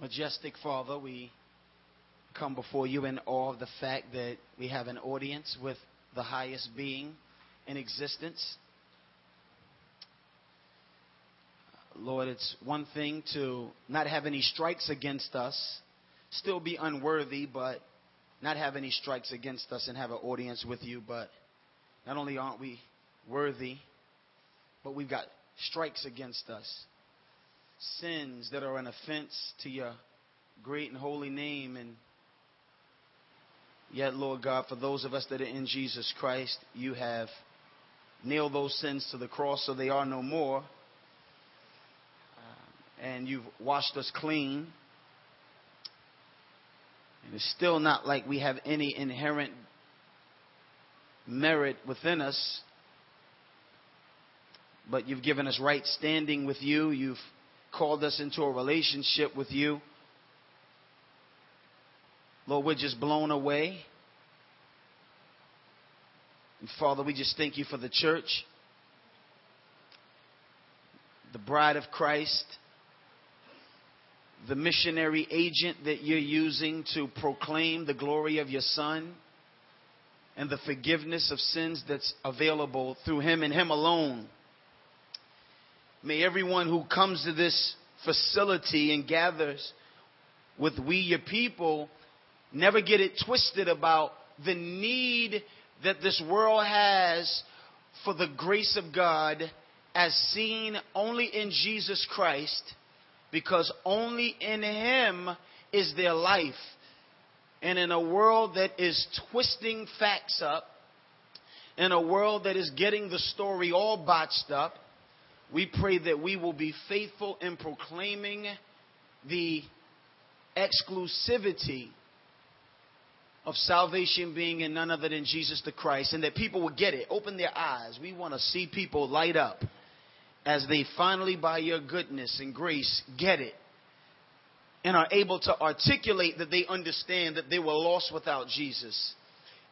Majestic Father, we come before you in awe of the fact that we have an audience with the highest being in existence. Lord, it's one thing to not have any strikes against us, still be unworthy, but not have any strikes against us and have an audience with you. But not only aren't we worthy, but we've got strikes against us sins that are an offense to your great and holy name. And yet, Lord God, for those of us that are in Jesus Christ, you have nailed those sins to the cross so they are no more. Uh, and you've washed us clean. And it's still not like we have any inherent merit within us. But you've given us right standing with you. You've called us into a relationship with you. Lord, we're just blown away. And Father, we just thank you for the church, the bride of Christ, the missionary agent that you're using to proclaim the glory of your Son and the forgiveness of sins that's available through Him and Him alone. May everyone who comes to this facility and gathers with we, your people, never get it twisted about the need that this world has for the grace of God as seen only in Jesus Christ, because only in Him is there life. And in a world that is twisting facts up, in a world that is getting the story all botched up, we pray that we will be faithful in proclaiming the exclusivity of salvation being in none other than Jesus the Christ, and that people will get it, open their eyes. We want to see people light up as they finally, by your goodness and grace, get it and are able to articulate that they understand that they were lost without Jesus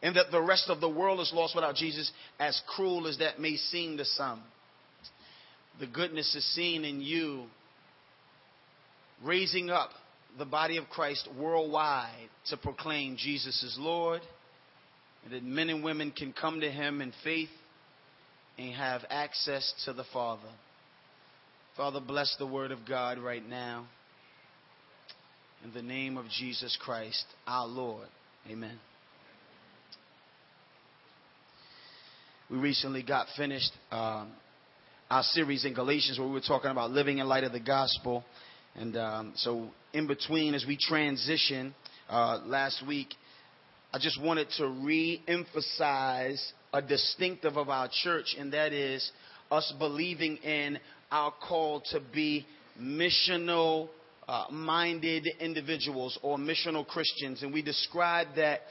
and that the rest of the world is lost without Jesus, as cruel as that may seem to some the goodness is seen in you raising up the body of Christ worldwide to proclaim Jesus is Lord, and that men and women can come to Him in faith and have access to the Father. Father, bless the Word of God right now. In the name of Jesus Christ, our Lord. Amen. We recently got finished. Um, our series in Galatians where we were talking about living in light of the gospel. And um, so, in between, as we transition uh, last week, I just wanted to re emphasize a distinctive of our church, and that is us believing in our call to be missional uh, minded individuals or missional Christians. And we described that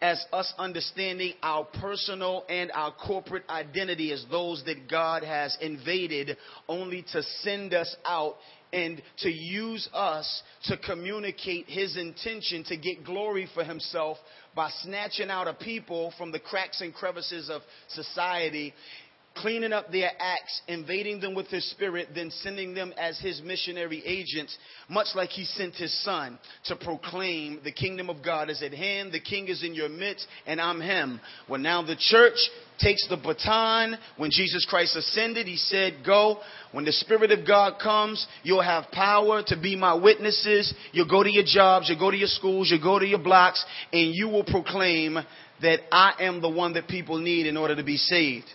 as us understanding our personal and our corporate identity as those that God has invaded only to send us out and to use us to communicate his intention to get glory for himself by snatching out a people from the cracks and crevices of society cleaning up their acts, invading them with his spirit, then sending them as his missionary agents, much like he sent his son to proclaim the kingdom of God is at hand, the king is in your midst, and I'm him. Well, now the church takes the baton. When Jesus Christ ascended, he said, Go. When the Spirit of God comes, you'll have power to be my witnesses. You'll go to your jobs, you'll go to your schools, you'll go to your blocks, and you will proclaim that I am the one that people need in order to be saved.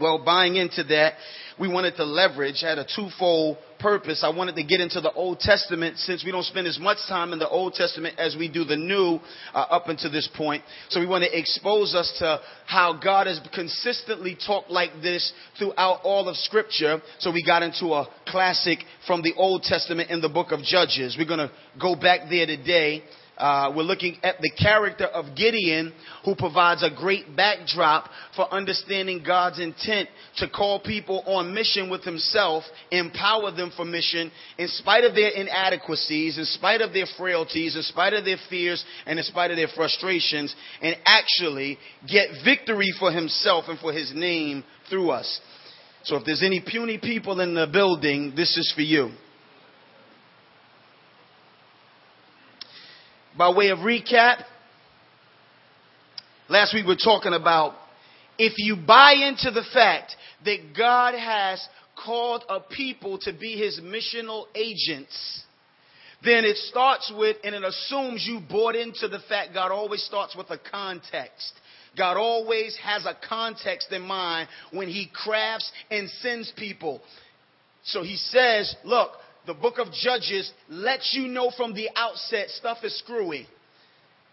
Well, buying into that, we wanted to leverage, had a twofold purpose. I wanted to get into the Old Testament since we don't spend as much time in the Old Testament as we do the New uh, up until this point. So we want to expose us to how God has consistently talked like this throughout all of Scripture. So we got into a classic from the Old Testament in the book of Judges. We're going to go back there today uh, we're looking at the character of Gideon, who provides a great backdrop for understanding God's intent to call people on mission with Himself, empower them for mission, in spite of their inadequacies, in spite of their frailties, in spite of their fears, and in spite of their frustrations, and actually get victory for Himself and for His name through us. So if there's any puny people in the building, this is for you. By way of recap, last week we were talking about if you buy into the fact that God has called a people to be his missional agents, then it starts with, and it assumes you bought into the fact God always starts with a context. God always has a context in mind when he crafts and sends people. So he says, look, the book of Judges lets you know from the outset stuff is screwy.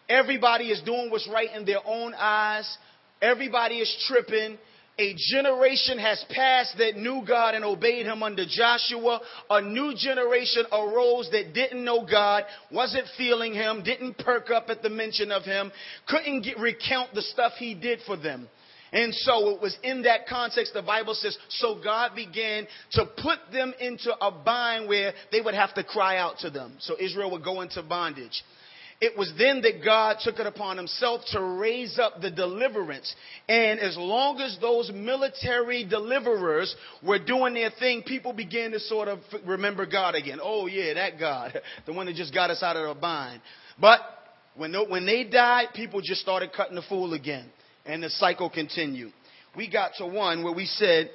Everybody is doing what's right in their own eyes. Everybody is tripping. A generation has passed that knew God and obeyed him under Joshua. A new generation arose that didn't know God, wasn't feeling him, didn't perk up at the mention of him, couldn't get, recount the stuff he did for them. And so it was in that context the Bible says, so God began to put them into a bind where they would have to cry out to them. So Israel would go into bondage. It was then that God took it upon himself to raise up the deliverance. And as long as those military deliverers were doing their thing, people began to sort of remember God again. Oh, yeah, that God, the one that just got us out of the bind. But when, when they died, people just started cutting the fool again. And the cycle continued. We got to one where we said,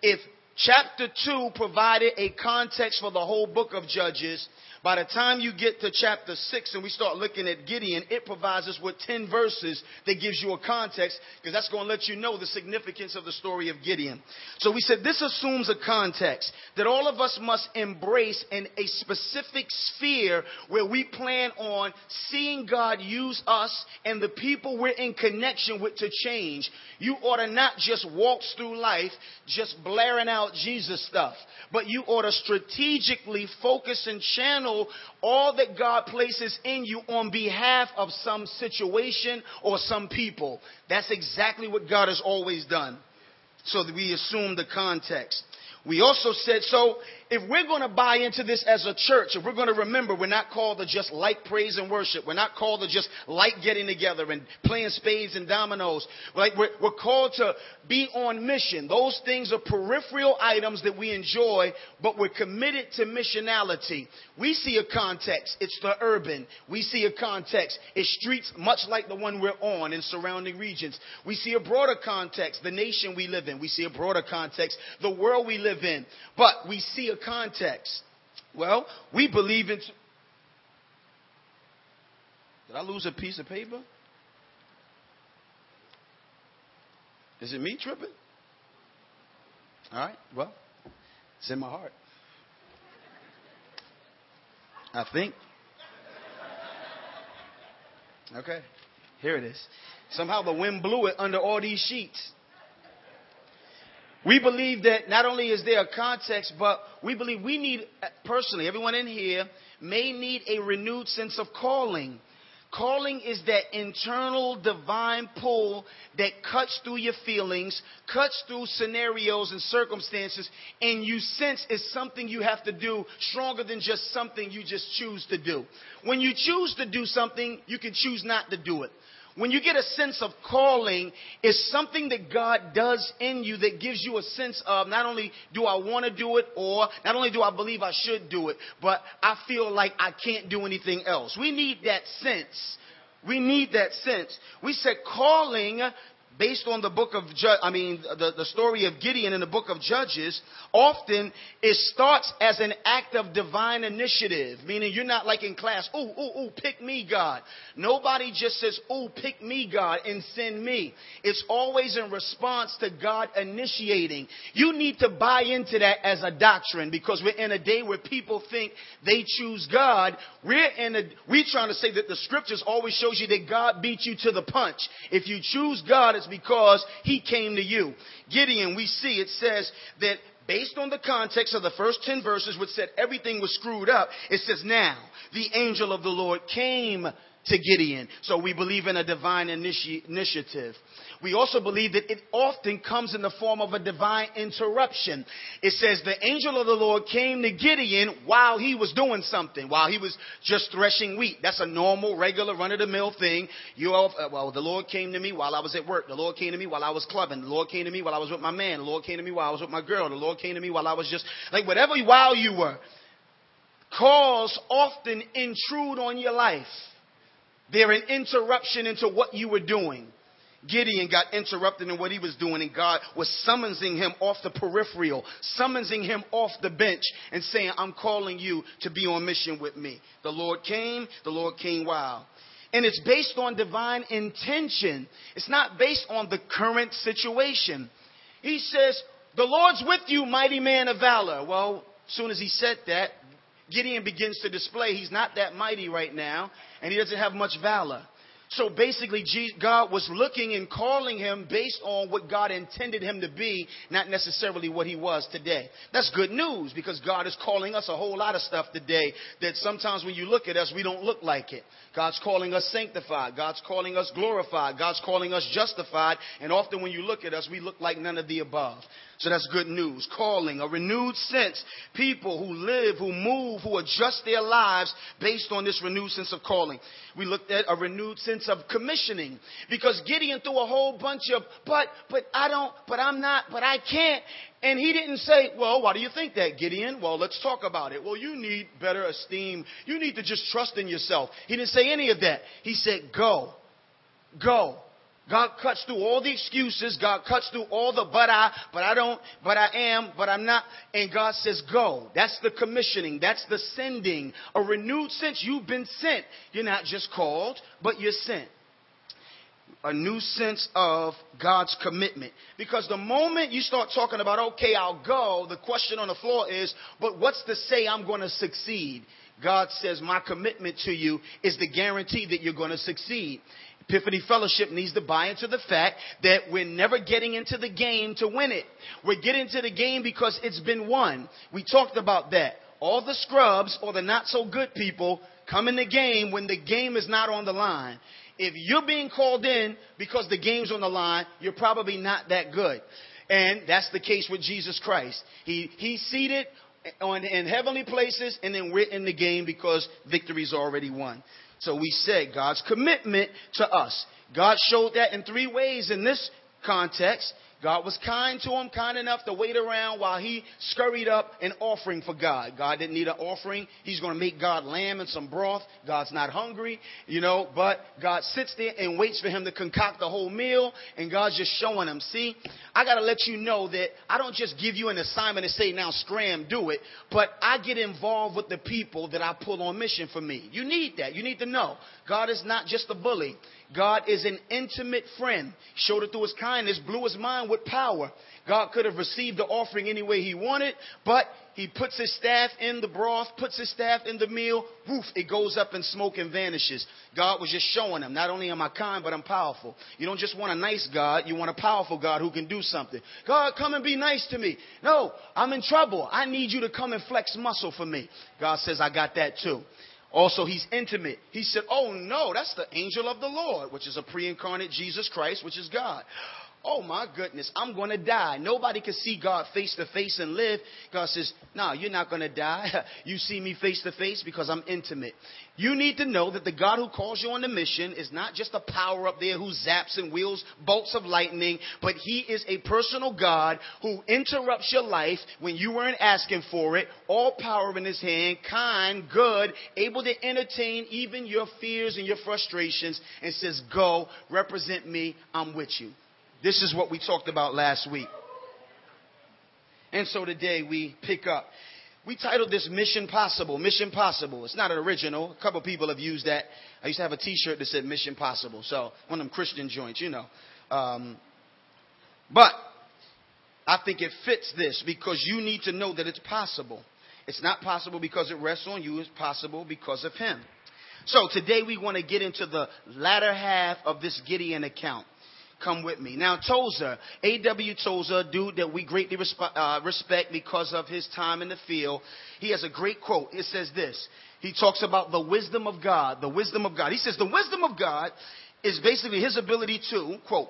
if chapter 2 provided a context for the whole book of Judges, by the time you get to chapter 6 and we start looking at Gideon, it provides us with 10 verses that gives you a context because that's going to let you know the significance of the story of Gideon. So we said this assumes a context that all of us must embrace in a specific sphere where we plan on seeing God use us and the people we're in connection with to change. You ought to not just walk through life just blaring out Jesus stuff, but you ought to strategically focus and channel all that God places in you on behalf of some situation or some people. That's exactly what God has always done. So we assume the context. We also said, so if we're going to buy into this as a church, if we're going to remember, we're not called to just like praise and worship. We're not called to just like getting together and playing spades and dominoes. Like we're, we're called to be on mission. Those things are peripheral items that we enjoy, but we're committed to missionality. We see a context. It's the urban. We see a context. It's streets much like the one we're on in surrounding regions. We see a broader context, the nation we live in. We see a broader context, the world we live in. But we see a context? Well, we believe in. Did I lose a piece of paper? Is it me tripping? All right, well, it's in my heart. I think. Okay, here it is. Somehow the wind blew it under all these sheets. We believe that not only is there a context, but we believe we need, personally, everyone in here may need a renewed sense of calling. Calling is that internal divine pull that cuts through your feelings, cuts through scenarios and circumstances, and you sense is something you have to do stronger than just something you just choose to do. When you choose to do something, you can choose not to do it. When you get a sense of calling, it's something that God does in you that gives you a sense of not only do I want to do it or not only do I believe I should do it, but I feel like I can't do anything else. We need that sense. We need that sense. We said calling based on the book of, Ju- I mean, the, the story of Gideon in the book of Judges, often it starts as an act of divine initiative, meaning you're not like in class, ooh, ooh, ooh, pick me, God. Nobody just says, ooh, pick me, God, and send me. It's always in response to God initiating. You need to buy into that as a doctrine because we're in a day where people think they choose God. We're in a, we're trying to say that the scriptures always shows you that God beat you to the punch. If you choose God, it's because he came to you. Gideon, we see it says that based on the context of the first 10 verses, which said everything was screwed up, it says, Now the angel of the Lord came to Gideon. So we believe in a divine initi- initiative. We also believe that it often comes in the form of a divine interruption. It says the angel of the Lord came to Gideon while he was doing something, while he was just threshing wheat. That's a normal, regular, run-of-the-mill thing. You all, uh, well, the Lord came to me while I was at work. The Lord came to me while I was clubbing. The Lord came to me while I was with my man. The Lord came to me while I was with my girl. The Lord came to me while I was just like whatever while you were. Calls often intrude on your life They're an interruption into what you were doing. Gideon got interrupted in what he was doing, and God was summoning him off the peripheral, summoning him off the bench, and saying, I'm calling you to be on mission with me. The Lord came, the Lord came wild. And it's based on divine intention. It's not based on the current situation. He says, The Lord's with you, mighty man of valor. Well, as soon as he said that, Gideon begins to display he's not that mighty right now, and he doesn't have much valor. So basically, God was looking and calling him based on what God intended him to be, not necessarily what he was today. That's good news because God is calling us a whole lot of stuff today that sometimes when you look at us, we don't look like it. God's calling us sanctified. God's calling us glorified. God's calling us justified. And often when you look at us, we look like none of the above. So that's good news. Calling, a renewed sense. People who live, who move, who adjust their lives based on this renewed sense of calling. We looked at a renewed sense of commissioning because Gideon threw a whole bunch of, but, but I don't, but I'm not, but I can't. And he didn't say, well, why do you think that, Gideon? Well, let's talk about it. Well, you need better esteem. You need to just trust in yourself. He didn't say any of that. He said, go, go. God cuts through all the excuses. God cuts through all the but I, but I don't, but I am, but I'm not. And God says, go. That's the commissioning. That's the sending. A renewed sense. You've been sent. You're not just called, but you're sent. A new sense of God's commitment. Because the moment you start talking about, okay, I'll go, the question on the floor is, but what's to say I'm going to succeed? God says, my commitment to you is the guarantee that you're going to succeed. Epiphany Fellowship needs to buy into the fact that we're never getting into the game to win it. We're getting into the game because it's been won. We talked about that. All the scrubs or the not so good people come in the game when the game is not on the line. If you're being called in because the game's on the line, you're probably not that good. And that's the case with Jesus Christ. He, he's seated on, in heavenly places, and then we're in the game because victory's already won. So we said God's commitment to us. God showed that in three ways in this context. God was kind to him, kind enough to wait around while he scurried up an offering for God. God didn't need an offering. He's going to make God lamb and some broth. God's not hungry, you know, but God sits there and waits for him to concoct the whole meal, and God's just showing him, see, I got to let you know that I don't just give you an assignment and say, now scram, do it, but I get involved with the people that I pull on mission for me. You need that. You need to know. God is not just a bully. God is an intimate friend. Showed it through his kindness, blew his mind with power. God could have received the offering any way he wanted, but he puts his staff in the broth, puts his staff in the meal, woof, it goes up in smoke and vanishes. God was just showing him, not only am I kind, but I'm powerful. You don't just want a nice God, you want a powerful God who can do something. God, come and be nice to me. No, I'm in trouble. I need you to come and flex muscle for me. God says, I got that too. Also, he's intimate. He said, Oh no, that's the angel of the Lord, which is a pre incarnate Jesus Christ, which is God. Oh my goodness, I'm going to die. Nobody can see God face to face and live. God says, No, you're not going to die. you see me face to face because I'm intimate. You need to know that the God who calls you on the mission is not just a power up there who zaps and wheels bolts of lightning, but He is a personal God who interrupts your life when you weren't asking for it, all power in His hand, kind, good, able to entertain even your fears and your frustrations, and says, Go, represent me, I'm with you. This is what we talked about last week. And so today we pick up. We titled this Mission Possible. Mission Possible. It's not an original. A couple people have used that. I used to have a t shirt that said Mission Possible. So, one of them Christian joints, you know. Um, but I think it fits this because you need to know that it's possible. It's not possible because it rests on you, it's possible because of Him. So, today we want to get into the latter half of this Gideon account come with me. Now, Tozer, A.W. Tozer, dude that we greatly resp- uh, respect because of his time in the field, he has a great quote. It says this. He talks about the wisdom of God, the wisdom of God. He says the wisdom of God is basically his ability to, quote,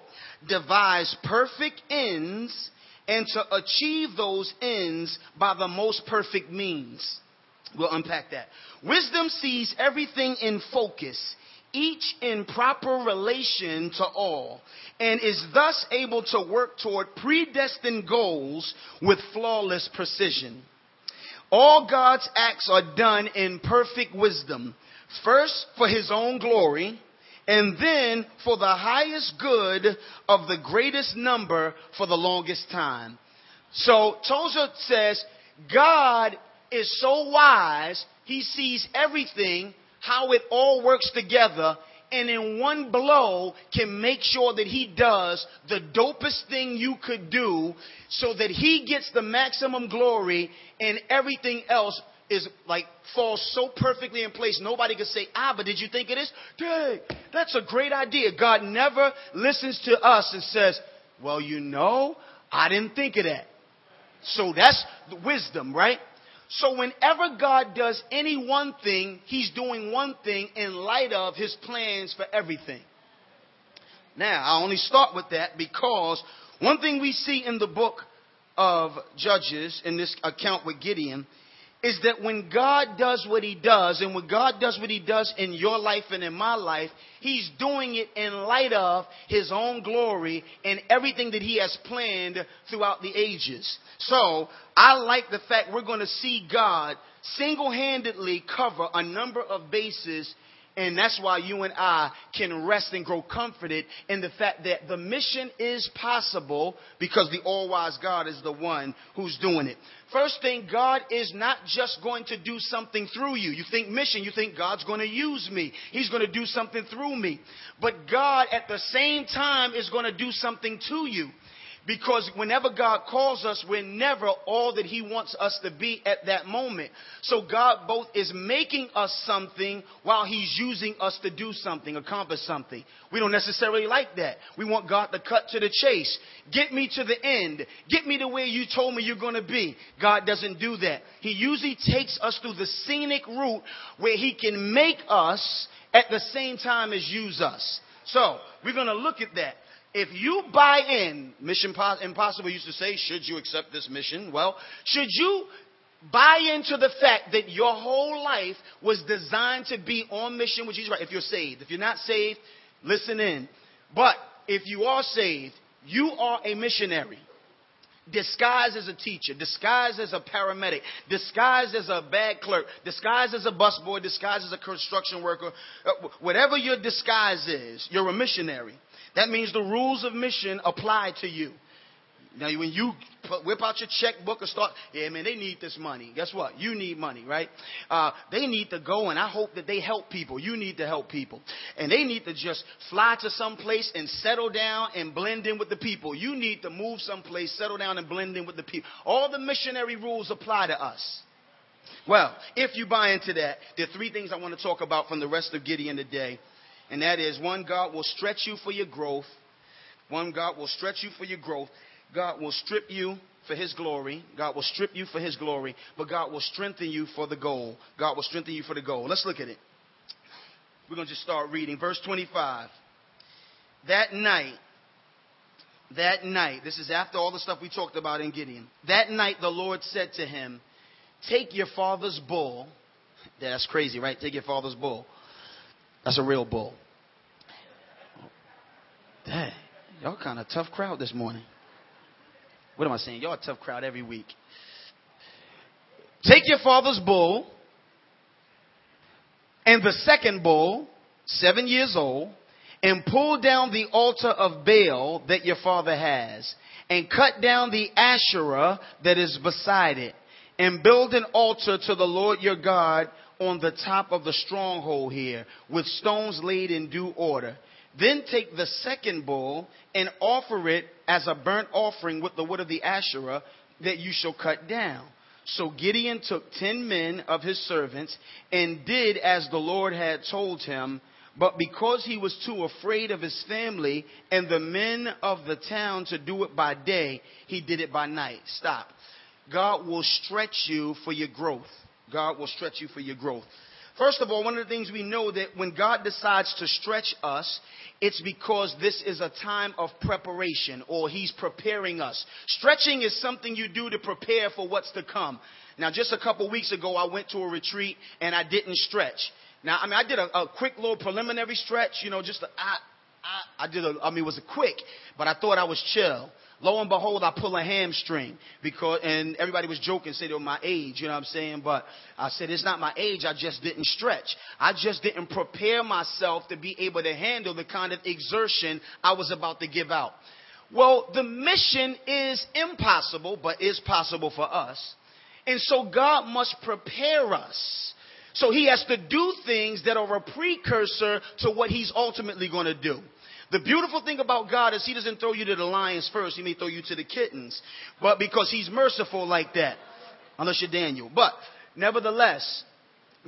devise perfect ends and to achieve those ends by the most perfect means. We'll unpack that. Wisdom sees everything in focus each in proper relation to all, and is thus able to work toward predestined goals with flawless precision. All God's acts are done in perfect wisdom, first for his own glory, and then for the highest good of the greatest number for the longest time. So Tozer says, God is so wise, he sees everything, how it all works together, and in one blow can make sure that he does the dopest thing you could do so that he gets the maximum glory and everything else is like falls so perfectly in place nobody could say ah but did you think it is dang that's a great idea. God never listens to us and says well you know i didn't think of that. So that's the wisdom right so whenever God does any one thing, He's doing one thing in light of His plans for everything. Now, I only start with that because one thing we see in the book of Judges, in this account with Gideon, is that when God does what he does, and when God does what he does in your life and in my life, he's doing it in light of his own glory and everything that he has planned throughout the ages. So, I like the fact we're going to see God single-handedly cover a number of bases and that's why you and I can rest and grow comforted in the fact that the mission is possible because the all wise God is the one who's doing it. First thing, God is not just going to do something through you. You think mission, you think God's going to use me. He's going to do something through me. But God at the same time is going to do something to you. Because whenever God calls us, we're never all that He wants us to be at that moment. So God both is making us something while He's using us to do something, accomplish something. We don't necessarily like that. We want God to cut to the chase. Get me to the end. Get me to where you told me you're going to be. God doesn't do that. He usually takes us through the scenic route where He can make us at the same time as use us. So, we're going to look at that. If you buy in, Mission Impossible used to say, should you accept this mission? Well, should you buy into the fact that your whole life was designed to be on mission with Jesus Christ? If you're saved. If you're not saved, listen in. But if you are saved, you are a missionary. Disguised as a teacher, disguised as a paramedic, disguised as a bag clerk, disguised as a busboy, disguised as a construction worker, uh, whatever your disguise is, you're a missionary. That means the rules of mission apply to you. Now, when you whip out your checkbook and start, yeah, man, they need this money. Guess what? You need money, right? Uh, they need to go, and I hope that they help people. You need to help people. And they need to just fly to some place and settle down and blend in with the people. You need to move someplace, settle down, and blend in with the people. All the missionary rules apply to us. Well, if you buy into that, there are three things I want to talk about from the rest of Gideon today. And that is one, God will stretch you for your growth. One, God will stretch you for your growth. God will strip you for his glory. God will strip you for his glory, but God will strengthen you for the goal. God will strengthen you for the goal. Let's look at it. We're going to just start reading. Verse 25. That night, that night, this is after all the stuff we talked about in Gideon. That night the Lord said to him, Take your father's bull. That's crazy, right? Take your father's bull. That's a real bull. Dang, y'all kind of tough crowd this morning. What am I saying? Y'all a tough crowd every week. Take your father's bull and the second bull, seven years old, and pull down the altar of Baal that your father has, and cut down the Asherah that is beside it, and build an altar to the Lord your God on the top of the stronghold here, with stones laid in due order. Then take the second bull and offer it as a burnt offering with the wood of the Asherah that you shall cut down. So Gideon took ten men of his servants and did as the Lord had told him. But because he was too afraid of his family and the men of the town to do it by day, he did it by night. Stop. God will stretch you for your growth. God will stretch you for your growth. First of all, one of the things we know that when God decides to stretch us, it's because this is a time of preparation or He's preparing us. Stretching is something you do to prepare for what's to come. Now, just a couple weeks ago, I went to a retreat and I didn't stretch. Now, I mean, I did a, a quick little preliminary stretch, you know, just a, I, I, I did a, I mean, it was a quick, but I thought I was chill. Lo and behold, I pull a hamstring because, and everybody was joking, said, was oh, my age, you know what I'm saying? But I said, it's not my age. I just didn't stretch. I just didn't prepare myself to be able to handle the kind of exertion I was about to give out. Well, the mission is impossible, but is possible for us. And so God must prepare us. So he has to do things that are a precursor to what he's ultimately going to do. The beautiful thing about God is he doesn't throw you to the lions first. He may throw you to the kittens. But because he's merciful like that. Unless you're Daniel. But nevertheless,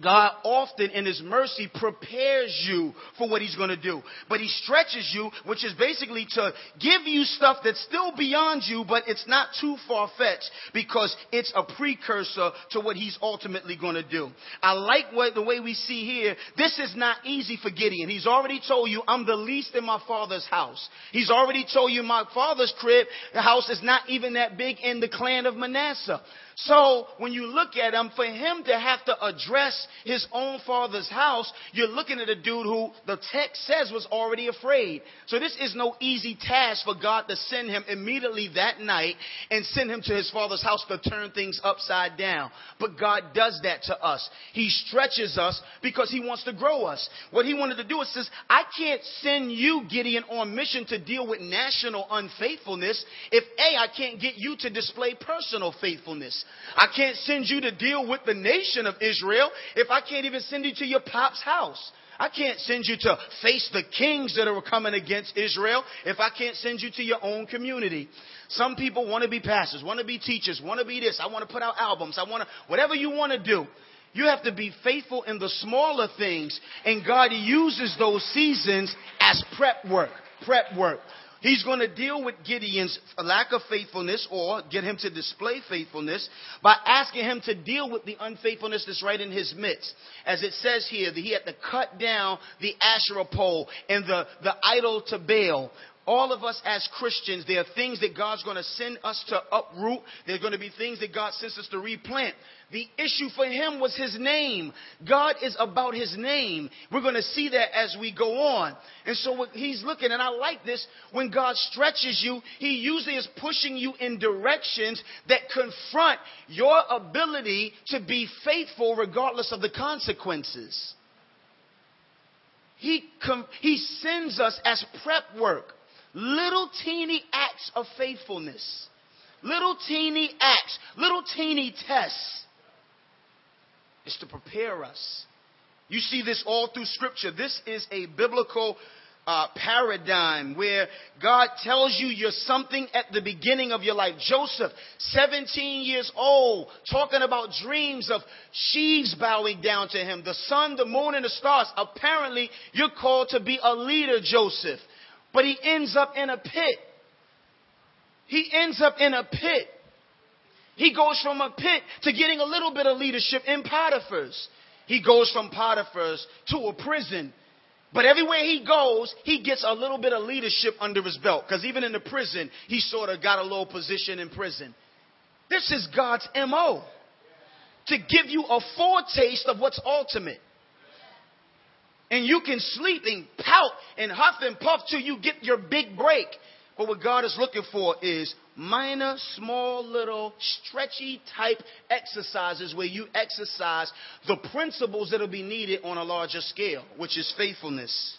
God often in His mercy prepares you for what He's going to do. But He stretches you, which is basically to give you stuff that's still beyond you, but it's not too far fetched because it's a precursor to what He's ultimately going to do. I like what, the way we see here. This is not easy for Gideon. He's already told you, I'm the least in my father's house. He's already told you my father's crib, the house is not even that big in the clan of Manasseh. So when you look at him, for him to have to address his own father's house, you're looking at a dude who the text says was already afraid. So this is no easy task for God to send him immediately that night and send him to his father's house to turn things upside down. But God does that to us. He stretches us because he wants to grow us. What he wanted to do is says, I can't send you, Gideon, on mission to deal with national unfaithfulness if A, I can't get you to display personal faithfulness. I can't send you to deal with the nation of Israel if I can't even send you to your pop's house. I can't send you to face the kings that are coming against Israel if I can't send you to your own community. Some people want to be pastors, want to be teachers, want to be this. I want to put out albums. I want to, whatever you want to do. You have to be faithful in the smaller things and God uses those seasons as prep work. Prep work. He's going to deal with Gideon's lack of faithfulness or get him to display faithfulness by asking him to deal with the unfaithfulness that's right in his midst. As it says here, that he had to cut down the Asherah pole and the, the idol to Baal all of us as Christians, there are things that God's going to send us to uproot. There are going to be things that God sends us to replant. The issue for him was his name. God is about his name. We're going to see that as we go on. And so he's looking, and I like this, when God stretches you, he usually is pushing you in directions that confront your ability to be faithful regardless of the consequences. He, com- he sends us as prep work. Little teeny acts of faithfulness. Little teeny acts. Little teeny tests. Is to prepare us. You see this all through scripture. This is a biblical uh, paradigm where God tells you you're something at the beginning of your life. Joseph, 17 years old, talking about dreams of sheaves bowing down to him, the sun, the moon, and the stars. Apparently, you're called to be a leader, Joseph. But he ends up in a pit. He ends up in a pit. He goes from a pit to getting a little bit of leadership in Potiphar's. He goes from Potiphar's to a prison. But everywhere he goes, he gets a little bit of leadership under his belt. Because even in the prison, he sort of got a little position in prison. This is God's MO. To give you a foretaste of what's ultimate and you can sleep and pout and huff and puff till you get your big break. But what God is looking for is minor, small, little, stretchy type exercises where you exercise the principles that will be needed on a larger scale, which is faithfulness.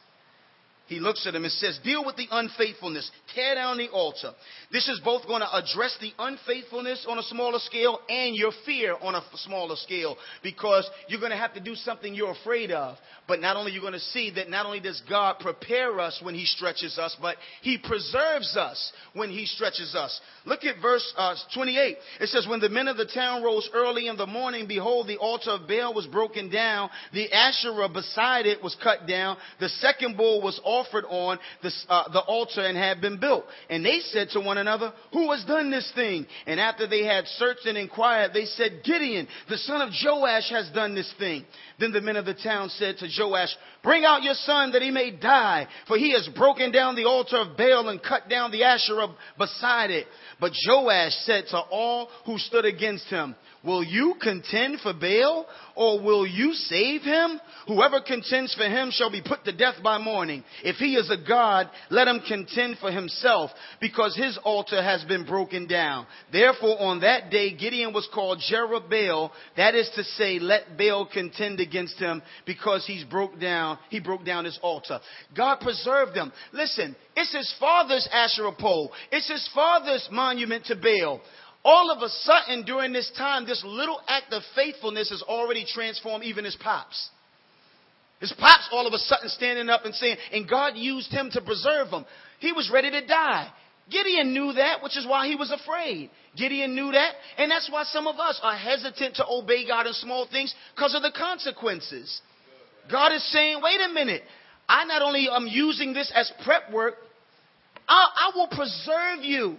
He looks at him and says, Deal with the unfaithfulness, tear down the altar. This is both going to address the unfaithfulness on a smaller scale and your fear on a smaller scale because you're going to have to do something you're afraid of. But not only you're going to see that not only does God prepare us when He stretches us, but He preserves us when He stretches us. Look at verse uh, 28. It says, When the men of the town rose early in the morning, behold, the altar of Baal was broken down, the Asherah beside it was cut down, the second bull was offered on the, uh, the altar and had been built. And they said to one another, Who has done this thing? And after they had searched and inquired, they said, Gideon, the son of Joash, has done this thing. Then the men of the town said to Joash, Bring out your son that he may die, for he has broken down the altar of Baal and cut down the Asherah beside it. But Joash said to all who stood against him, Will you contend for Baal or will you save him? Whoever contends for him shall be put to death by morning. If he is a God, let him contend for himself because his altar has been broken down. Therefore on that day Gideon was called Jerubbaal. That is to say, let Baal contend against him because he's broke down, he broke down his altar. God preserved them. Listen, it's his father's Asherah pole. It's his father's monument to Baal all of a sudden during this time, this little act of faithfulness has already transformed even his pops. His pops all of a sudden standing up and saying, and God used him to preserve him. He was ready to die. Gideon knew that, which is why he was afraid. Gideon knew that, and that's why some of us are hesitant to obey God in small things because of the consequences. God is saying, wait a minute. I not only am using this as prep work, I, I will preserve you.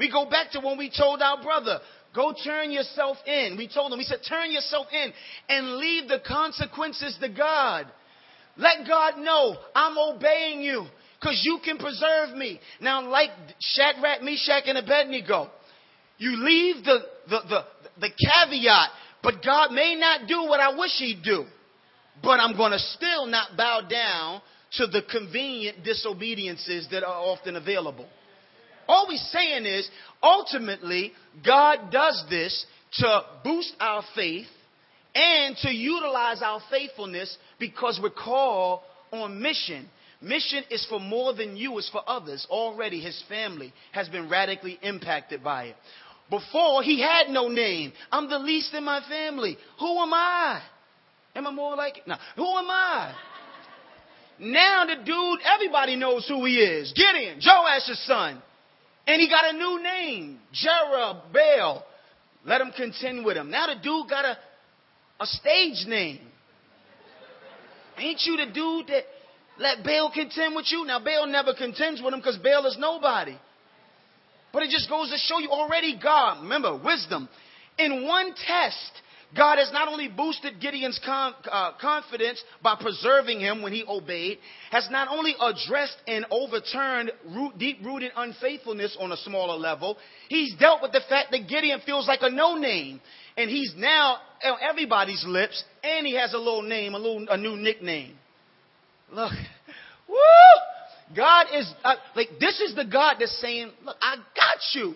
We go back to when we told our brother, go turn yourself in. We told him, we said, turn yourself in and leave the consequences to God. Let God know I'm obeying you because you can preserve me. Now, like Shadrach, Meshach, and Abednego, you leave the, the, the, the caveat, but God may not do what I wish he'd do. But I'm going to still not bow down to the convenient disobediences that are often available. All we're saying is, ultimately, God does this to boost our faith and to utilize our faithfulness because we're called on mission. Mission is for more than you, it's for others. Already his family has been radically impacted by it. Before, he had no name. I'm the least in my family. Who am I? Am I more like, no, who am I? Now the dude, everybody knows who he is. Gideon, Joash's son. And he got a new name, Jerubbaal. Let him contend with him. Now the dude got a, a stage name. Ain't you the dude that let Baal contend with you? Now Baal never contends with him because Baal is nobody. But it just goes to show you already God, remember, wisdom. In one test, God has not only boosted Gideon's con, uh, confidence by preserving him when he obeyed, has not only addressed and overturned root, deep-rooted unfaithfulness on a smaller level, he's dealt with the fact that Gideon feels like a no-name, and he's now on everybody's lips, and he has a little name, a little a new nickname. Look, woo! God is uh, like this is the God that's saying, "Look, I got you.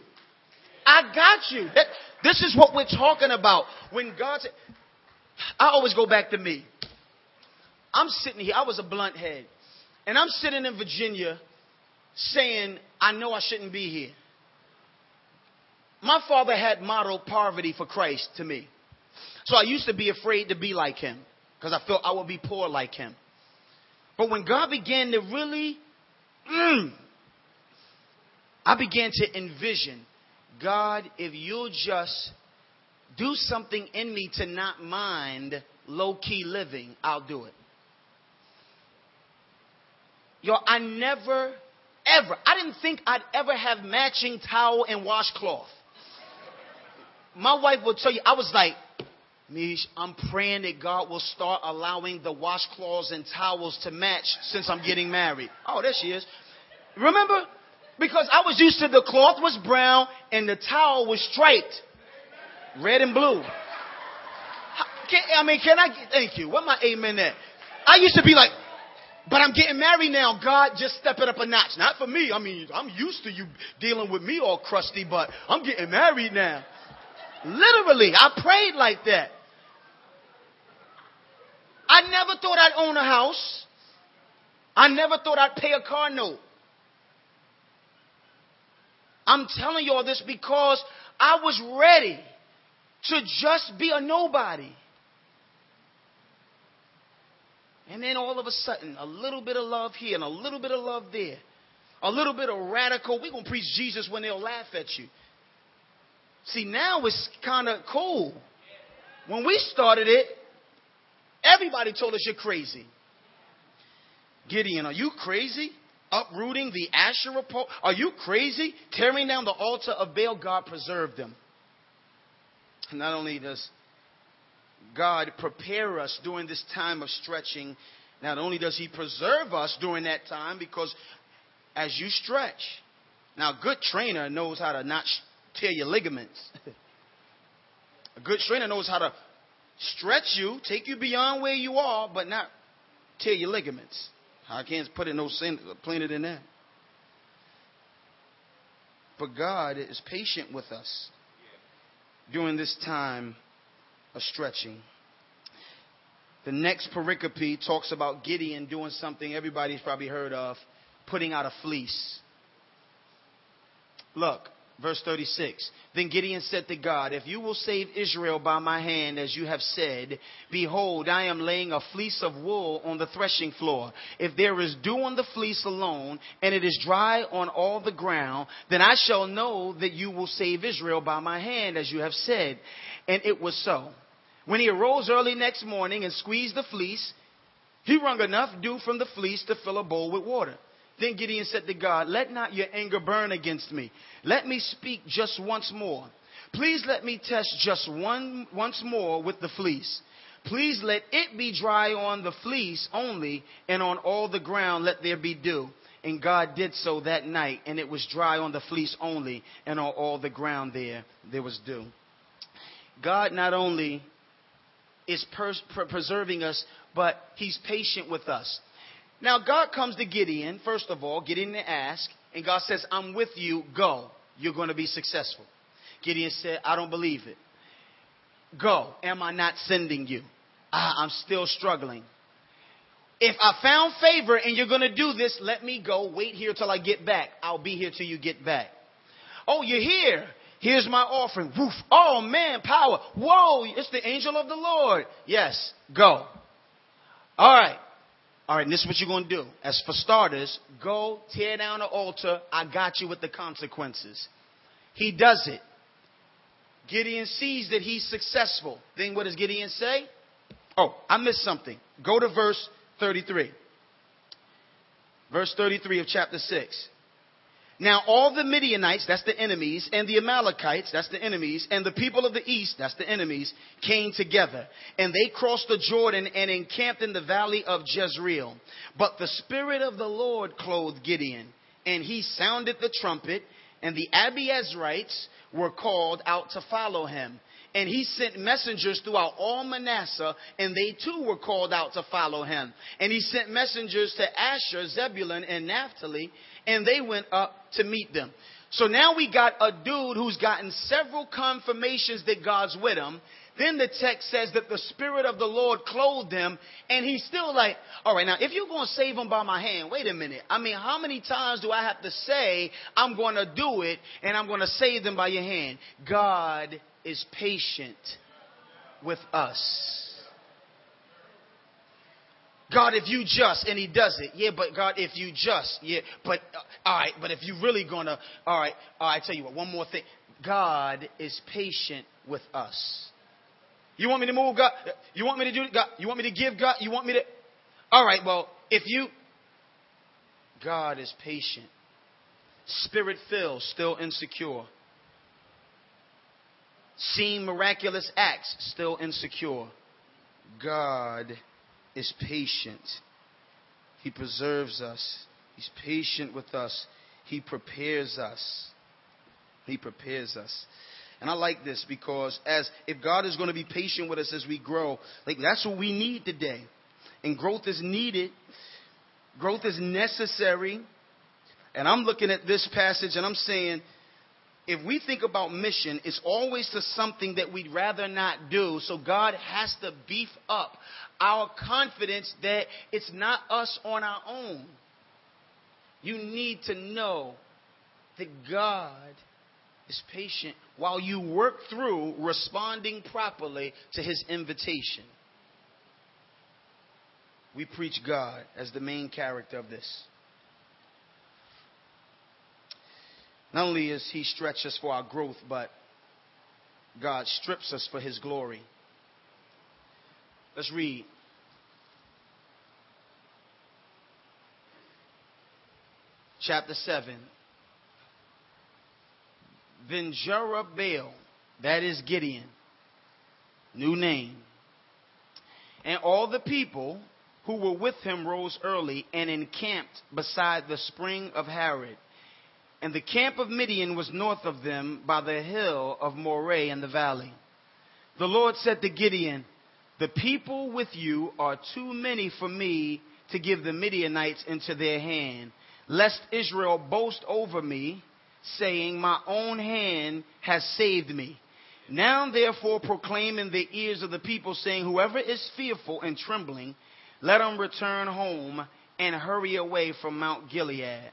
I got you." That, this is what we're talking about. When God said, I always go back to me. I'm sitting here, I was a blunt head. And I'm sitting in Virginia saying, I know I shouldn't be here. My father had modeled poverty for Christ to me. So I used to be afraid to be like him because I felt I would be poor like him. But when God began to really, mm, I began to envision God, if you'll just do something in me to not mind low key living, I'll do it. Yo, I never, ever, I didn't think I'd ever have matching towel and washcloth. My wife will tell you, I was like, Mish, I'm praying that God will start allowing the washcloths and towels to match since I'm getting married. Oh, there she is. Remember? Because I was used to the cloth was brown and the towel was striped. Red and blue. Can, I mean, can I, thank you. What my amen at? I used to be like, but I'm getting married now. God, just step it up a notch. Not for me. I mean, I'm used to you dealing with me all crusty, but I'm getting married now. Literally, I prayed like that. I never thought I'd own a house. I never thought I'd pay a car note. I'm telling you all this because I was ready to just be a nobody. And then all of a sudden, a little bit of love here and a little bit of love there. A little bit of radical. We're going to preach Jesus when they'll laugh at you. See, now it's kind of cool. When we started it, everybody told us you're crazy. Gideon, are you crazy? Uprooting the Asherah pole? Are you crazy? Tearing down the altar of Baal, God preserved them. Not only does God prepare us during this time of stretching, not only does He preserve us during that time, because as you stretch, now a good trainer knows how to not tear your ligaments. A good trainer knows how to stretch you, take you beyond where you are, but not tear your ligaments. I can't put it no sin, plainer than that. But God is patient with us during this time of stretching. The next pericope talks about Gideon doing something everybody's probably heard of, putting out a fleece. Look, verse 36. Then Gideon said to God, If you will save Israel by my hand, as you have said, behold, I am laying a fleece of wool on the threshing floor. If there is dew on the fleece alone, and it is dry on all the ground, then I shall know that you will save Israel by my hand, as you have said. And it was so. When he arose early next morning and squeezed the fleece, he wrung enough dew from the fleece to fill a bowl with water. Then Gideon said to God, Let not your anger burn against me. Let me speak just once more. Please let me test just one once more with the fleece. Please let it be dry on the fleece only, and on all the ground let there be dew. And God did so that night, and it was dry on the fleece only, and on all the ground there there was dew. God not only is pers- preserving us, but He's patient with us. Now, God comes to Gideon, first of all, Gideon to ask, and God says, I'm with you, go. You're going to be successful. Gideon said, I don't believe it. Go. Am I not sending you? Ah, I'm still struggling. If I found favor and you're going to do this, let me go. Wait here till I get back. I'll be here till you get back. Oh, you're here. Here's my offering. Woof. Oh man, power. Whoa, it's the angel of the Lord. Yes, go. All right. All right, and this is what you're going to do. As for starters, go tear down the altar. I got you with the consequences. He does it. Gideon sees that he's successful. Then what does Gideon say? Oh, I missed something. Go to verse 33. Verse 33 of chapter 6. Now all the Midianites, that's the enemies, and the Amalekites, that's the enemies, and the people of the east, that's the enemies, came together. And they crossed the Jordan and encamped in the valley of Jezreel. But the Spirit of the Lord clothed Gideon, and he sounded the trumpet, and the Abiezrites were called out to follow him. And he sent messengers throughout all Manasseh, and they too were called out to follow him. And he sent messengers to Asher, Zebulun, and Naphtali, and they went up to meet them. So now we got a dude who's gotten several confirmations that God's with him. Then the text says that the Spirit of the Lord clothed him, and he's still like, all right, now if you're going to save him by my hand, wait a minute. I mean, how many times do I have to say I'm going to do it and I'm going to save them by your hand? God is patient with us. God, if you just, and he does it. Yeah, but God, if you just, yeah, but, uh, all right, but if you really gonna, all right, all right, I tell you what, one more thing. God is patient with us. You want me to move, God? You want me to do, God? You want me to give, God? You want me to, all right, well, if you, God is patient. Spirit filled, still insecure. Seeing miraculous acts, still insecure. God is patient. He preserves us. He's patient with us. He prepares us. He prepares us. And I like this because as if God is going to be patient with us as we grow, like that's what we need today. And growth is needed. Growth is necessary. And I'm looking at this passage and I'm saying, if we think about mission, it's always to something that we'd rather not do. So God has to beef up our confidence that it's not us on our own. You need to know that God is patient while you work through responding properly to his invitation. We preach God as the main character of this. Not only is He stretch us for our growth, but God strips us for His glory. Let's read. Chapter 7. Then Jerubbaal, that is Gideon, new name, and all the people who were with him rose early and encamped beside the spring of Harod and the camp of Midian was north of them by the hill of Moreh in the valley. The Lord said to Gideon, The people with you are too many for me to give the Midianites into their hand, lest Israel boast over me, saying, My own hand has saved me. Now therefore proclaim in the ears of the people, saying, Whoever is fearful and trembling, let him return home and hurry away from Mount Gilead.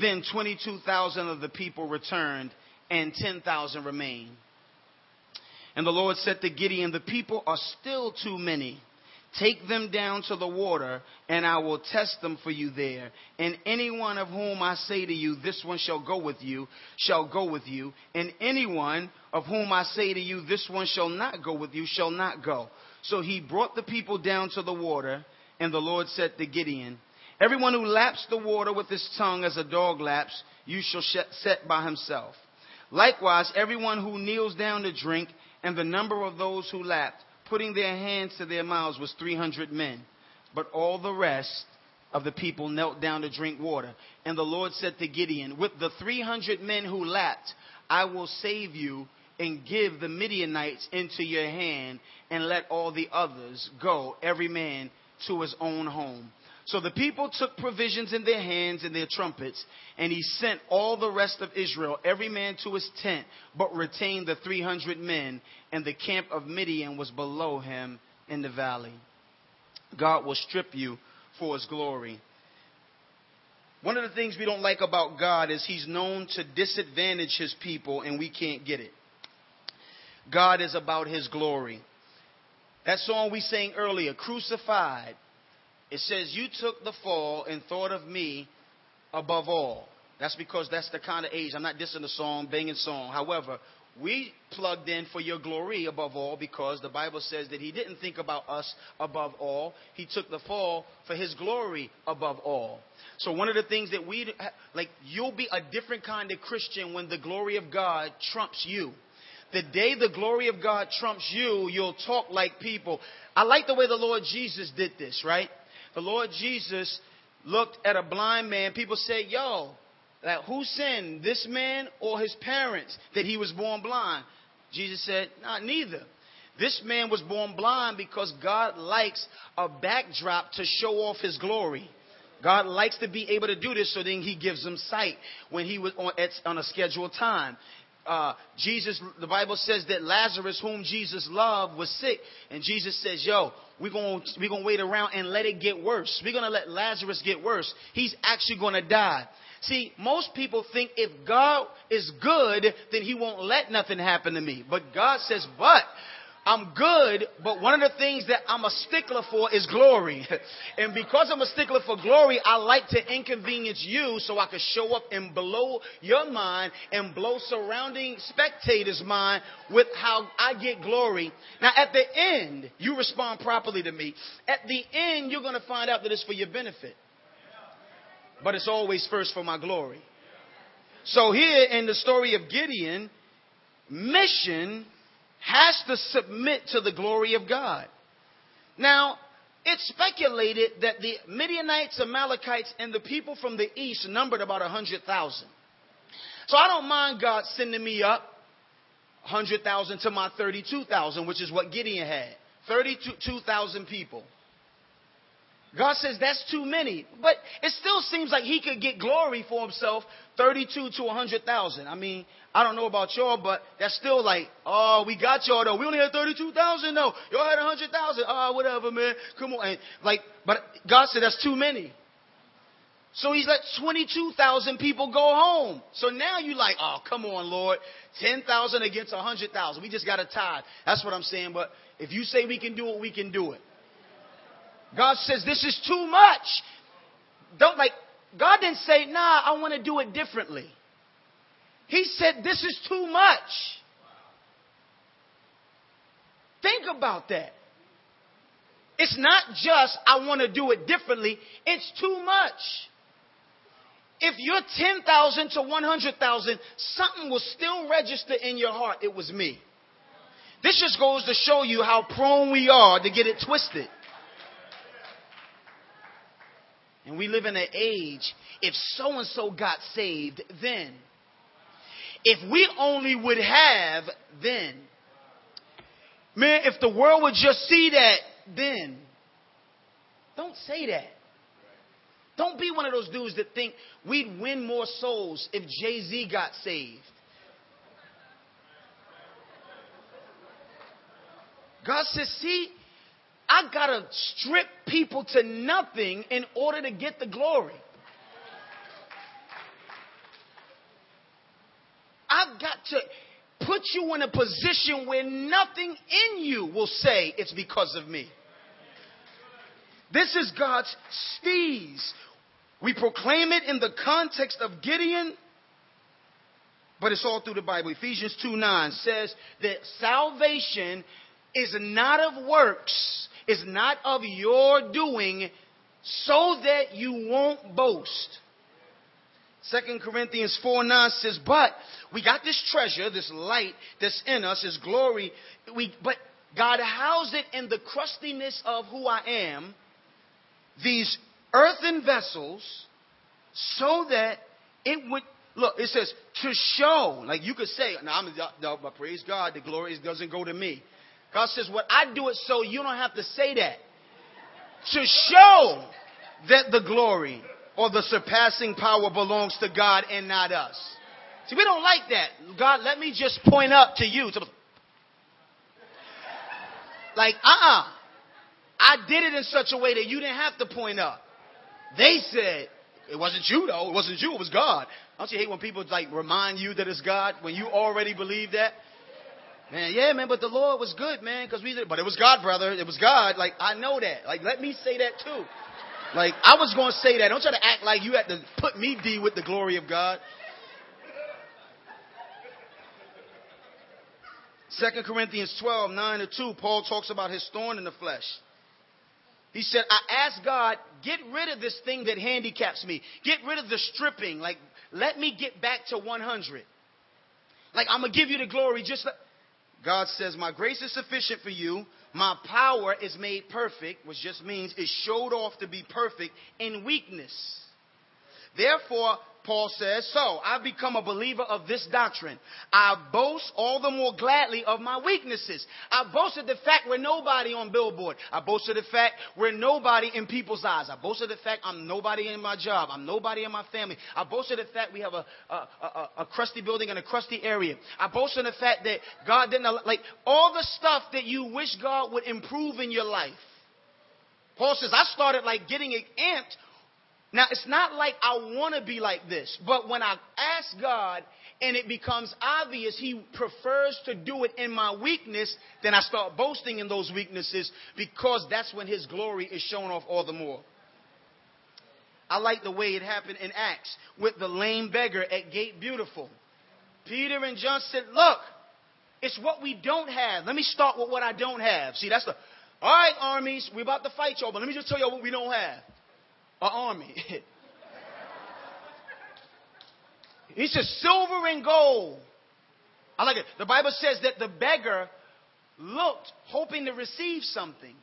Then 22,000 of the people returned, and 10,000 remained. And the Lord said to Gideon, The people are still too many. Take them down to the water, and I will test them for you there. And anyone of whom I say to you, This one shall go with you, shall go with you. And anyone of whom I say to you, This one shall not go with you, shall not go. So he brought the people down to the water, and the Lord said to Gideon, Everyone who laps the water with his tongue as a dog laps, you shall set by himself. Likewise, everyone who kneels down to drink, and the number of those who lapped, putting their hands to their mouths, was 300 men. But all the rest of the people knelt down to drink water. And the Lord said to Gideon, With the 300 men who lapped, I will save you and give the Midianites into your hand, and let all the others go, every man to his own home. So the people took provisions in their hands and their trumpets, and he sent all the rest of Israel, every man to his tent, but retained the 300 men, and the camp of Midian was below him in the valley. God will strip you for his glory. One of the things we don't like about God is he's known to disadvantage his people, and we can't get it. God is about his glory. That song we sang earlier, Crucified, it says, You took the fall and thought of me above all. That's because that's the kind of age. I'm not dissing the song, banging song. However, we plugged in for your glory above all because the Bible says that he didn't think about us above all. He took the fall for his glory above all. So one of the things that we like you'll be a different kind of Christian when the glory of God trumps you. The day the glory of God trumps you, you'll talk like people. I like the way the Lord Jesus did this, right? The Lord Jesus looked at a blind man, people said, Yo, like, who sinned, this man or his parents, that he was born blind? Jesus said, Not neither. This man was born blind because God likes a backdrop to show off his glory. God likes to be able to do this, so then He gives him sight when he was on, on a scheduled time uh, Jesus, the Bible says that Lazarus, whom Jesus loved, was sick. And Jesus says, Yo, we're going we're gonna wait around and let it get worse. We're going to let Lazarus get worse. He's actually going to die. See, most people think if God is good, then he won't let nothing happen to me. But God says, But I'm good, but one of the things that I'm a stickler for is glory. and because I'm a stickler for glory, I like to inconvenience you so I can show up and blow your mind and blow surrounding spectators' mind with how I get glory. Now, at the end, you respond properly to me. At the end, you're going to find out that it's for your benefit. But it's always first for my glory. So here in the story of Gideon, mission has to submit to the glory of God. Now, it's speculated that the Midianites, Amalekites, and the people from the east numbered about 100,000. So I don't mind God sending me up 100,000 to my 32,000, which is what Gideon had. 32,000 people. God says that's too many. But it still seems like he could get glory for himself 32 to 100,000. I mean, I don't know about y'all, but that's still like, oh, we got y'all though. We only had 32,000 though. Y'all had 100,000. Oh, ah, whatever, man. Come on. And like, but God said that's too many. So he's let 22,000 people go home. So now you're like, oh, come on, Lord. 10,000 against 100,000. We just got a tie. That's what I'm saying. But if you say we can do it, we can do it. God says this is too much. Don't like, God didn't say, nah, I want to do it differently. He said, this is too much. Think about that. It's not just, I want to do it differently. It's too much. If you're 10,000 to 100,000, something will still register in your heart. It was me. This just goes to show you how prone we are to get it twisted. And we live in an age, if so and so got saved, then. If we only would have, then. Man, if the world would just see that, then. Don't say that. Don't be one of those dudes that think we'd win more souls if Jay Z got saved. God says, see, I gotta strip people to nothing in order to get the glory. I've got to put you in a position where nothing in you will say it's because of me. This is God's steez. We proclaim it in the context of Gideon, but it's all through the Bible. Ephesians 2 9 says that salvation is not of works, is not of your doing, so that you won't boast. Second Corinthians 4 9 says, But we got this treasure, this light that's in us, His glory. We, but God housed it in the crustiness of who I am, these earthen vessels, so that it would look. It says to show, like you could say, "Now I'm no, but praise God, the glory doesn't go to me." God says, "What I do it so you don't have to say that." To show that the glory or the surpassing power belongs to God and not us. See, we don't like that. God, let me just point up to you. Like, uh uh-uh. uh I did it in such a way that you didn't have to point up. They said, it wasn't you though. It wasn't you. It was God. Don't you hate when people like remind you that it's God when you already believe that? Man, yeah, man, but the Lord was good, man, because we did, but it was God, brother. It was God. Like, I know that. Like, let me say that too. Like, I was going to say that. Don't try to act like you had to put me D with the glory of God. 2 Corinthians 12, 9 to 2, Paul talks about his thorn in the flesh. He said, I ask God, get rid of this thing that handicaps me. Get rid of the stripping. Like, let me get back to 100. Like, I'm going to give you the glory just. God says, My grace is sufficient for you. My power is made perfect, which just means it showed off to be perfect in weakness. Therefore, Paul says, So I've become a believer of this doctrine. I boast all the more gladly of my weaknesses. I boast of the fact we're nobody on Billboard. I boast of the fact we're nobody in people's eyes. I boast of the fact I'm nobody in my job. I'm nobody in my family. I boast of the fact we have a, a, a, a crusty building in a crusty area. I boast of the fact that God didn't, like, all the stuff that you wish God would improve in your life. Paul says, I started like getting amped now, it's not like I want to be like this, but when I ask God and it becomes obvious He prefers to do it in my weakness, then I start boasting in those weaknesses because that's when His glory is shown off all the more. I like the way it happened in Acts with the lame beggar at Gate Beautiful. Peter and John said, Look, it's what we don't have. Let me start with what I don't have. See, that's the, all right, armies, we're about to fight y'all, but let me just tell y'all what we don't have an army. he says, silver and gold. I like it. The Bible says that the beggar looked, hoping to receive something.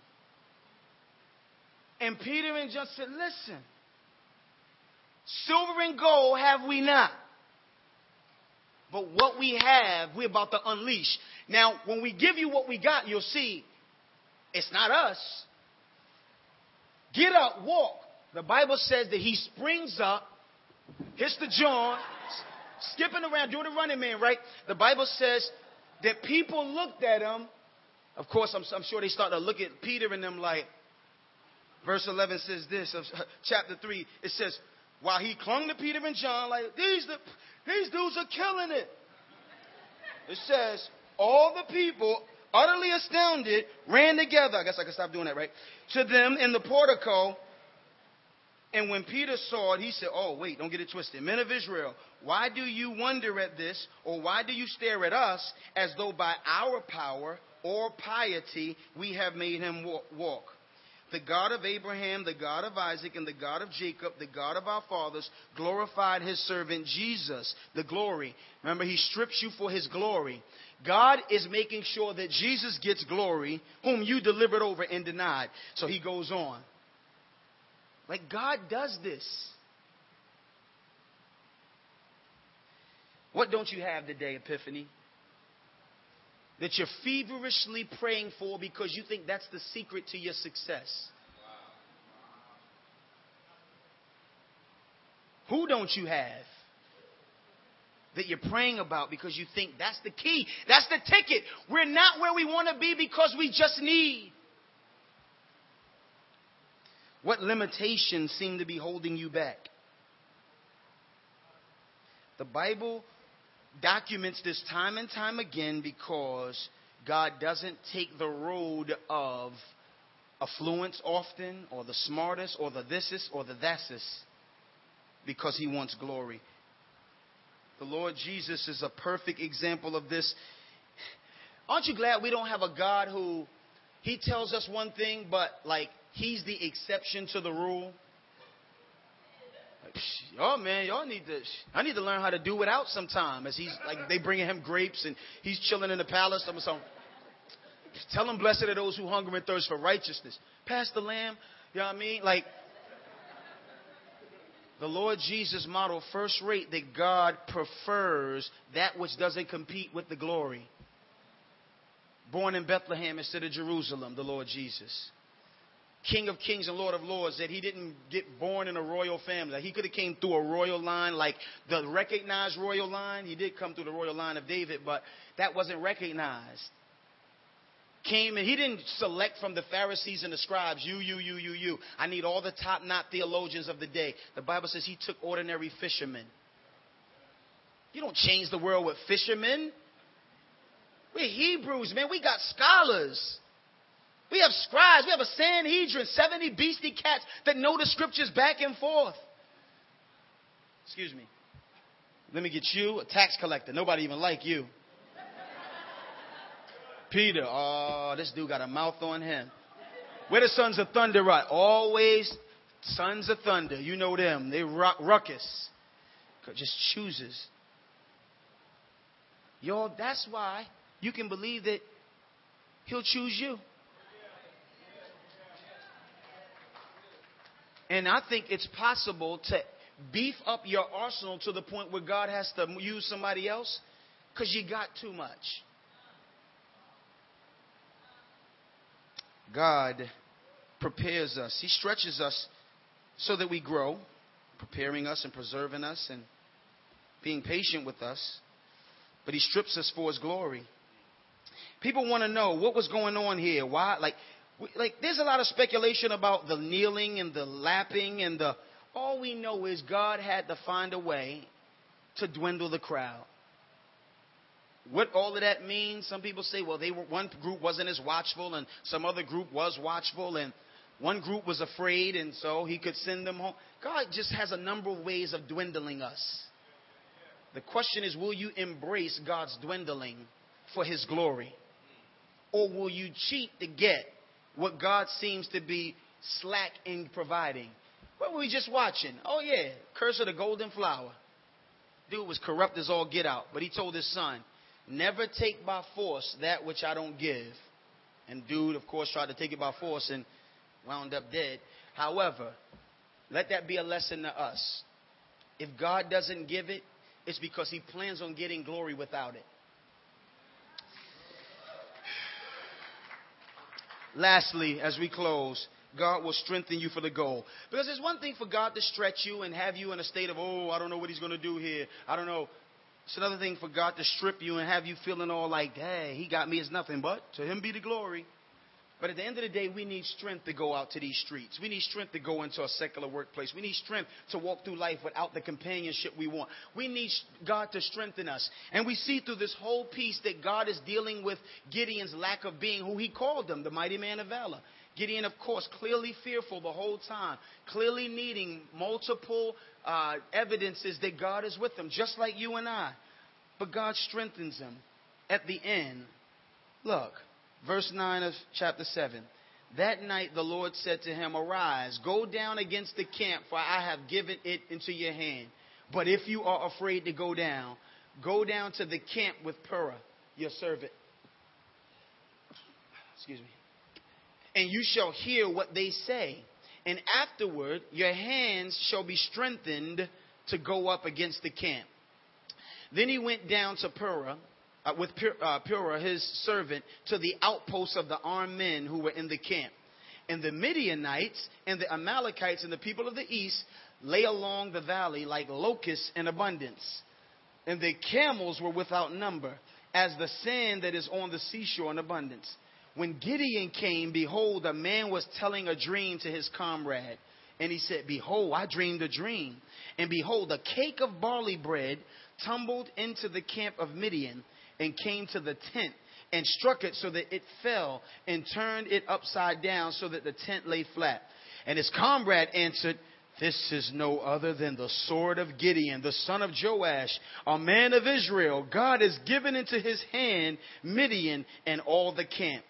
And Peter and John said, Listen, silver and gold have we not. But what we have, we're about to unleash. Now, when we give you what we got, you'll see it's not us. Get up, walk. The Bible says that he springs up, hits the joint, skipping around, doing the running man, right? The Bible says that people looked at him. Of course, I'm, I'm sure they started to look at Peter and them like, verse 11 says this, of chapter 3, it says, while he clung to Peter and John, like, these, the, these dudes are killing it. It says, all the people, utterly astounded, ran together. I guess I can stop doing that, right? To them in the portico and when Peter saw it, he said, Oh, wait, don't get it twisted. Men of Israel, why do you wonder at this, or why do you stare at us as though by our power or piety we have made him walk? The God of Abraham, the God of Isaac, and the God of Jacob, the God of our fathers, glorified his servant Jesus, the glory. Remember, he strips you for his glory. God is making sure that Jesus gets glory, whom you delivered over and denied. So he goes on. Like God does this. What don't you have today, Epiphany? that you're feverishly praying for because you think that's the secret to your success? Who don't you have that you're praying about because you think that's the key? That's the ticket. We're not where we want to be because we just need. What limitations seem to be holding you back? The Bible documents this time and time again because God doesn't take the road of affluence often, or the smartest, or the thisest, or the that'est, because he wants glory. The Lord Jesus is a perfect example of this. Aren't you glad we don't have a God who he tells us one thing, but like he's the exception to the rule? y'all man, y'all need to. I need to learn how to do without sometime. As he's like they bringing him grapes and he's chilling in the palace. I'm so. Tell him blessed are those who hunger and thirst for righteousness. Pass the lamb. You know what I mean? Like the Lord Jesus model first rate that God prefers that which doesn't compete with the glory. Born in Bethlehem instead of Jerusalem, the Lord Jesus. King of Kings and Lord of Lords, that he didn't get born in a royal family. He could have came through a royal line, like the recognized royal line. He did come through the royal line of David, but that wasn't recognized. Came and he didn't select from the Pharisees and the scribes, you, you, you, you, you. I need all the top knot theologians of the day. The Bible says he took ordinary fishermen. You don't change the world with fishermen. We're Hebrews, man. We got scholars. We have scribes. We have a Sanhedrin, 70 beastly cats that know the scriptures back and forth. Excuse me. Let me get you, a tax collector. Nobody even like you. Peter, oh, this dude got a mouth on him. Where the sons of thunder at? Always sons of thunder. You know them. They rock ruckus. Just chooses. Y'all, that's why you can believe that he'll choose you. And I think it's possible to beef up your arsenal to the point where God has to use somebody else because you got too much. God prepares us, He stretches us so that we grow, preparing us and preserving us and being patient with us. But He strips us for His glory. People want to know what was going on here. Why? Like, like there's a lot of speculation about the kneeling and the lapping and the all we know is God had to find a way to dwindle the crowd. What all of that means, some people say, well, they were one group wasn't as watchful and some other group was watchful and one group was afraid and so he could send them home. God just has a number of ways of dwindling us. The question is, will you embrace God's dwindling for his glory? Or will you cheat to get what God seems to be slack in providing. What were we just watching? Oh, yeah, Curse of the Golden Flower. Dude was corrupt as all get out, but he told his son, Never take by force that which I don't give. And dude, of course, tried to take it by force and wound up dead. However, let that be a lesson to us. If God doesn't give it, it's because he plans on getting glory without it. Lastly, as we close, God will strengthen you for the goal. Because it's one thing for God to stretch you and have you in a state of, oh, I don't know what he's going to do here. I don't know. It's another thing for God to strip you and have you feeling all like, hey, he got me as nothing but to him be the glory. But at the end of the day, we need strength to go out to these streets. We need strength to go into a secular workplace. We need strength to walk through life without the companionship we want. We need God to strengthen us. And we see through this whole piece that God is dealing with Gideon's lack of being who he called him, the mighty man of valor. Gideon, of course, clearly fearful the whole time, clearly needing multiple uh, evidences that God is with him, just like you and I. But God strengthens him at the end. Look, verse 9 of chapter 7. That night the Lord said to him, Arise, go down against the camp, for I have given it into your hand. But if you are afraid to go down, go down to the camp with Purah, your servant. Excuse me. And you shall hear what they say. And afterward, your hands shall be strengthened to go up against the camp. Then he went down to Purah uh, with uh, Purah, his servant, to the outposts of the armed men who were in the camp. And the Midianites and the Amalekites and the people of the east lay along the valley like locusts in abundance. And the camels were without number, as the sand that is on the seashore in abundance. When Gideon came, behold, a man was telling a dream to his comrade. And he said, Behold, I dreamed a dream. And behold, a cake of barley bread tumbled into the camp of Midian and came to the tent and struck it so that it fell and turned it upside down so that the tent lay flat. And his comrade answered, this is no other than the sword of Gideon, the son of Joash, a man of Israel. God has given into his hand Midian and all the camp.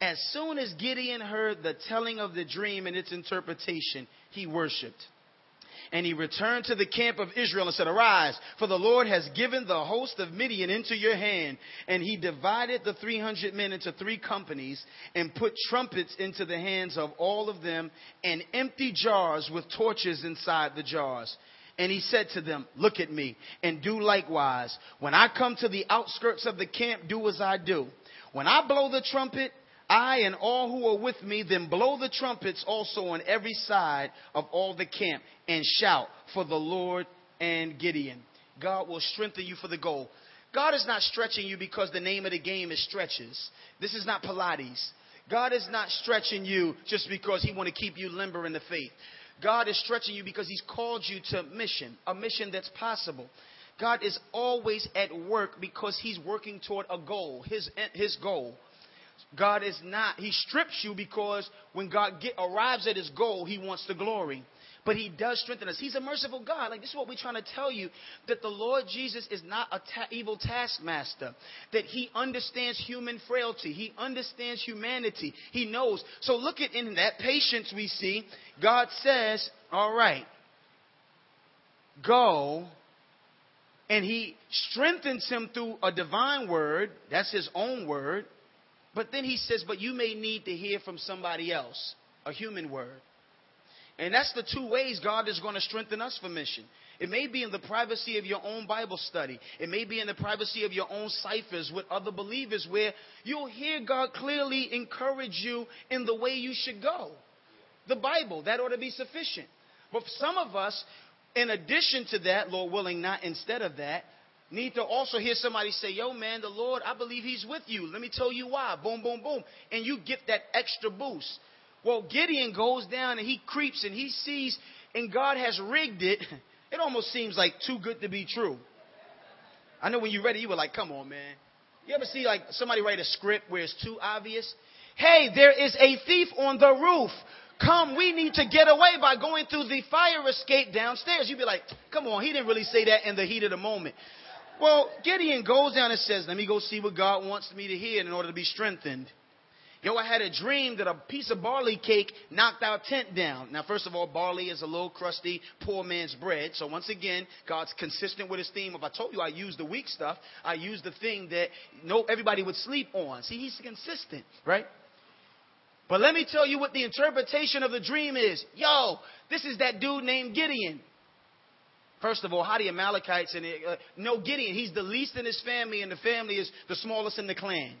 As soon as Gideon heard the telling of the dream and its interpretation, he worshiped. And he returned to the camp of Israel and said, Arise, for the Lord has given the host of Midian into your hand. And he divided the 300 men into three companies and put trumpets into the hands of all of them and empty jars with torches inside the jars. And he said to them, Look at me and do likewise. When I come to the outskirts of the camp, do as I do. When I blow the trumpet, I and all who are with me, then blow the trumpets also on every side of all the camp and shout for the Lord and Gideon. God will strengthen you for the goal. God is not stretching you because the name of the game is stretches. This is not Pilates. God is not stretching you just because he want to keep you limber in the faith. God is stretching you because he's called you to mission, a mission that's possible. God is always at work because he's working toward a goal, his, his goal. God is not, He strips you because when God get, arrives at His goal, He wants the glory. But He does strengthen us. He's a merciful God. Like, this is what we're trying to tell you that the Lord Jesus is not a ta- evil taskmaster, that He understands human frailty, He understands humanity, He knows. So, look at in that patience we see, God says, All right, go and he strengthens him through a divine word. That's his own word. But then he says, but you may need to hear from somebody else, a human word. And that's the two ways God is going to strengthen us for mission. It may be in the privacy of your own Bible study. It may be in the privacy of your own ciphers with other believers where you'll hear God clearly encourage you in the way you should go. The Bible, that ought to be sufficient. But some of us, in addition to that, Lord willing, not instead of that, need to also hear somebody say, Yo, man, the Lord, I believe He's with you. Let me tell you why. Boom, boom, boom. And you get that extra boost. Well, Gideon goes down and he creeps and he sees, and God has rigged it. It almost seems like too good to be true. I know when you read it, you were like, Come on, man. You ever see like somebody write a script where it's too obvious? Hey, there is a thief on the roof. Come, we need to get away by going through the fire escape downstairs. You'd be like, come on, he didn't really say that in the heat of the moment. Well, Gideon goes down and says, Let me go see what God wants me to hear in order to be strengthened. Yo, I had a dream that a piece of barley cake knocked our tent down. Now, first of all, barley is a little crusty, poor man's bread. So once again, God's consistent with his theme. If I told you I use the weak stuff, I use the thing that no everybody would sleep on. See, he's consistent, right? But let me tell you what the interpretation of the dream is. Yo, this is that dude named Gideon. First of all, how the Amalekites and uh, no Gideon, he's the least in his family, and the family is the smallest in the clan.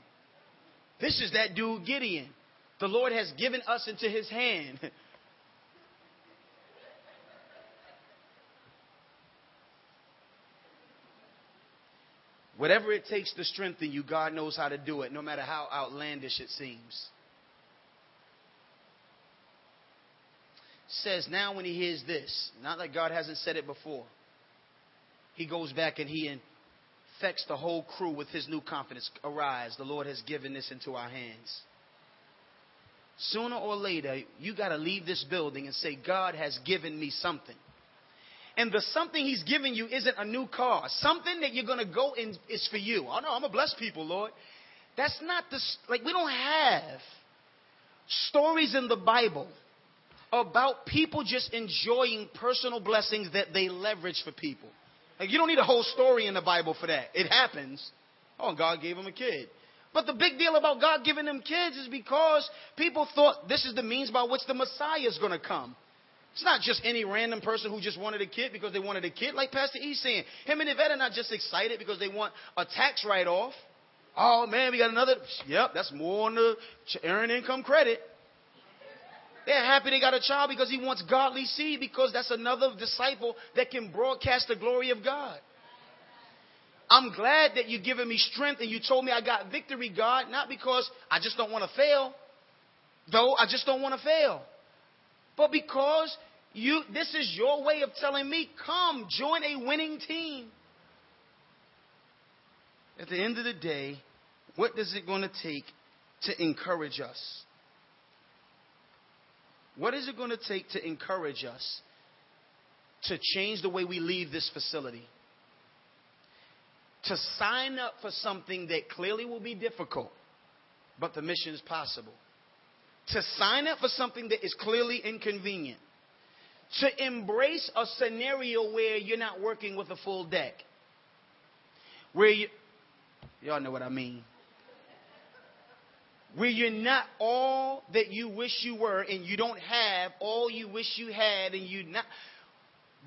This is that dude Gideon. The Lord has given us into his hand. Whatever it takes to strengthen you, God knows how to do it, no matter how outlandish it seems. Says now when he hears this, not that God hasn't said it before, he goes back and he infects the whole crew with his new confidence. Arise, the Lord has given this into our hands. Sooner or later, you got to leave this building and say, God has given me something. And the something he's giving you isn't a new car. Something that you're going to go in is for you. Oh no, I'm going to bless people, Lord. That's not the, like, we don't have stories in the Bible about people just enjoying personal blessings that they leverage for people. Like you don't need a whole story in the Bible for that. It happens. Oh, God gave him a kid. But the big deal about God giving them kids is because people thought this is the means by which the Messiah is going to come. It's not just any random person who just wanted a kid because they wanted a kid. Like Pastor E saying, him and Yvette are not just excited because they want a tax write off. Oh man, we got another. Yep, that's more on the earned income credit. They're happy they got a child because he wants godly seed because that's another disciple that can broadcast the glory of God. I'm glad that you're giving me strength and you told me I got victory, God, not because I just don't want to fail, though I just don't want to fail, but because you, this is your way of telling me, come, join a winning team. At the end of the day, what is it going to take to encourage us? What is it going to take to encourage us to change the way we leave this facility? To sign up for something that clearly will be difficult, but the mission is possible. To sign up for something that is clearly inconvenient. To embrace a scenario where you're not working with a full deck. Where you, y'all know what I mean where you're not all that you wish you were and you don't have all you wish you had and you not.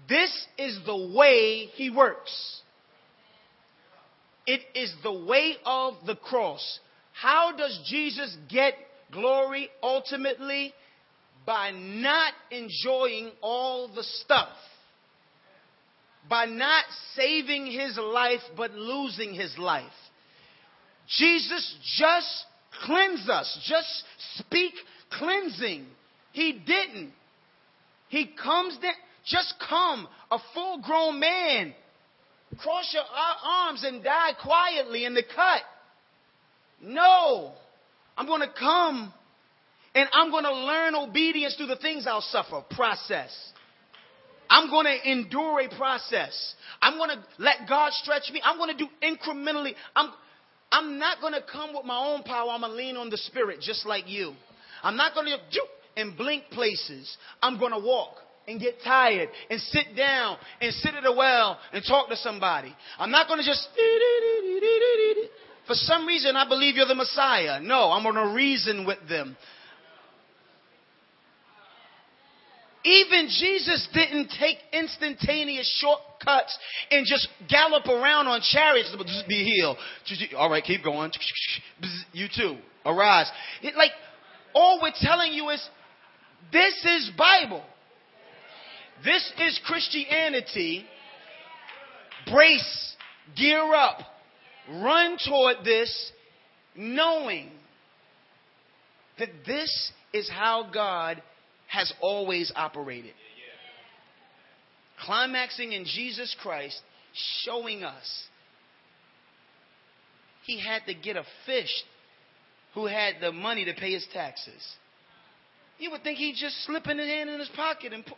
This is the way he works. It is the way of the cross. How does jesus get glory ultimately? By not enjoying all the stuff. By not saving his life but losing his life. Jesus just cleanse us. Just speak cleansing. He didn't. He comes down. Just come, a full grown man. Cross your uh, arms and die quietly in the cut. No. I'm going to come and I'm going to learn obedience through the things I'll suffer. Process. I'm going to endure a process. I'm going to let God stretch me. I'm going to do incrementally. I'm, I'm not going to come with my own power. I'm going to lean on the Spirit just like you. I'm not going to and blink places. I'm going to walk and get tired and sit down and sit at a well and talk to somebody. I'm not going to just. For some reason, I believe you're the Messiah. No, I'm going to reason with them. Even Jesus didn't take instantaneous shortcuts and just gallop around on chariots be healed. All right, keep going. You too. Arise. Like, all we're telling you is this is Bible. This is Christianity. Brace, gear up, run toward this, knowing that this is how God has always operated. Climaxing in Jesus Christ, showing us he had to get a fish who had the money to pay his taxes. You would think he'd just slip in his hand in his pocket and put.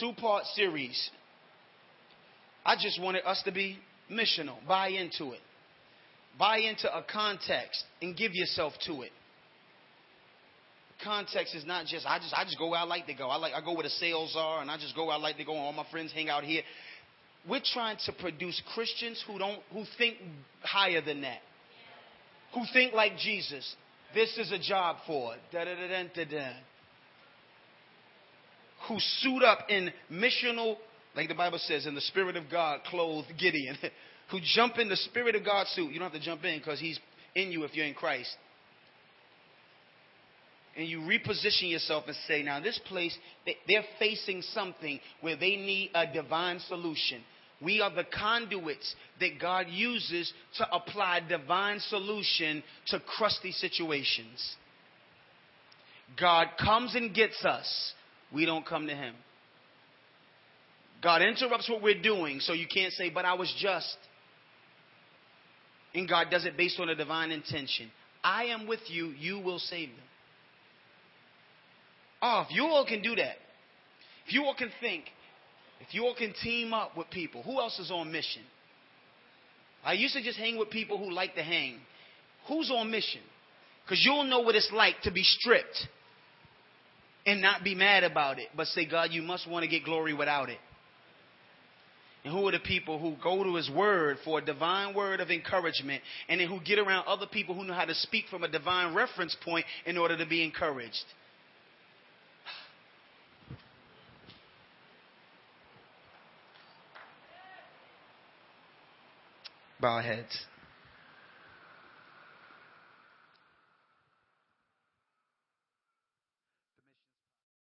Two part series. I just wanted us to be missional, buy into it. Buy into a context and give yourself to it. Context is not just I just I just go where I like to go. I like I go where the sales are and I just go where I like to go and all my friends hang out here. We're trying to produce Christians who don't who think higher than that. Who think like Jesus. This is a job for da da da da da. Who suit up in missional, like the Bible says, in the Spirit of God, clothed Gideon. who jump in the Spirit of God suit. You don't have to jump in because He's in you if you're in Christ. And you reposition yourself and say, now, this place, they're facing something where they need a divine solution. We are the conduits that God uses to apply divine solution to crusty situations. God comes and gets us. We don't come to Him. God interrupts what we're doing, so you can't say, but I was just and God does it based on a divine intention. I am with you, you will save them. Oh, if you all can do that, if you all can think, if you all can team up with people, who else is on mission? I used to just hang with people who like to hang. Who's on mission? Because you'll know what it's like to be stripped and not be mad about it, but say, God, you must want to get glory without it. And who are the people who go to his word for a divine word of encouragement and then who get around other people who know how to speak from a divine reference point in order to be encouraged? Bow our heads.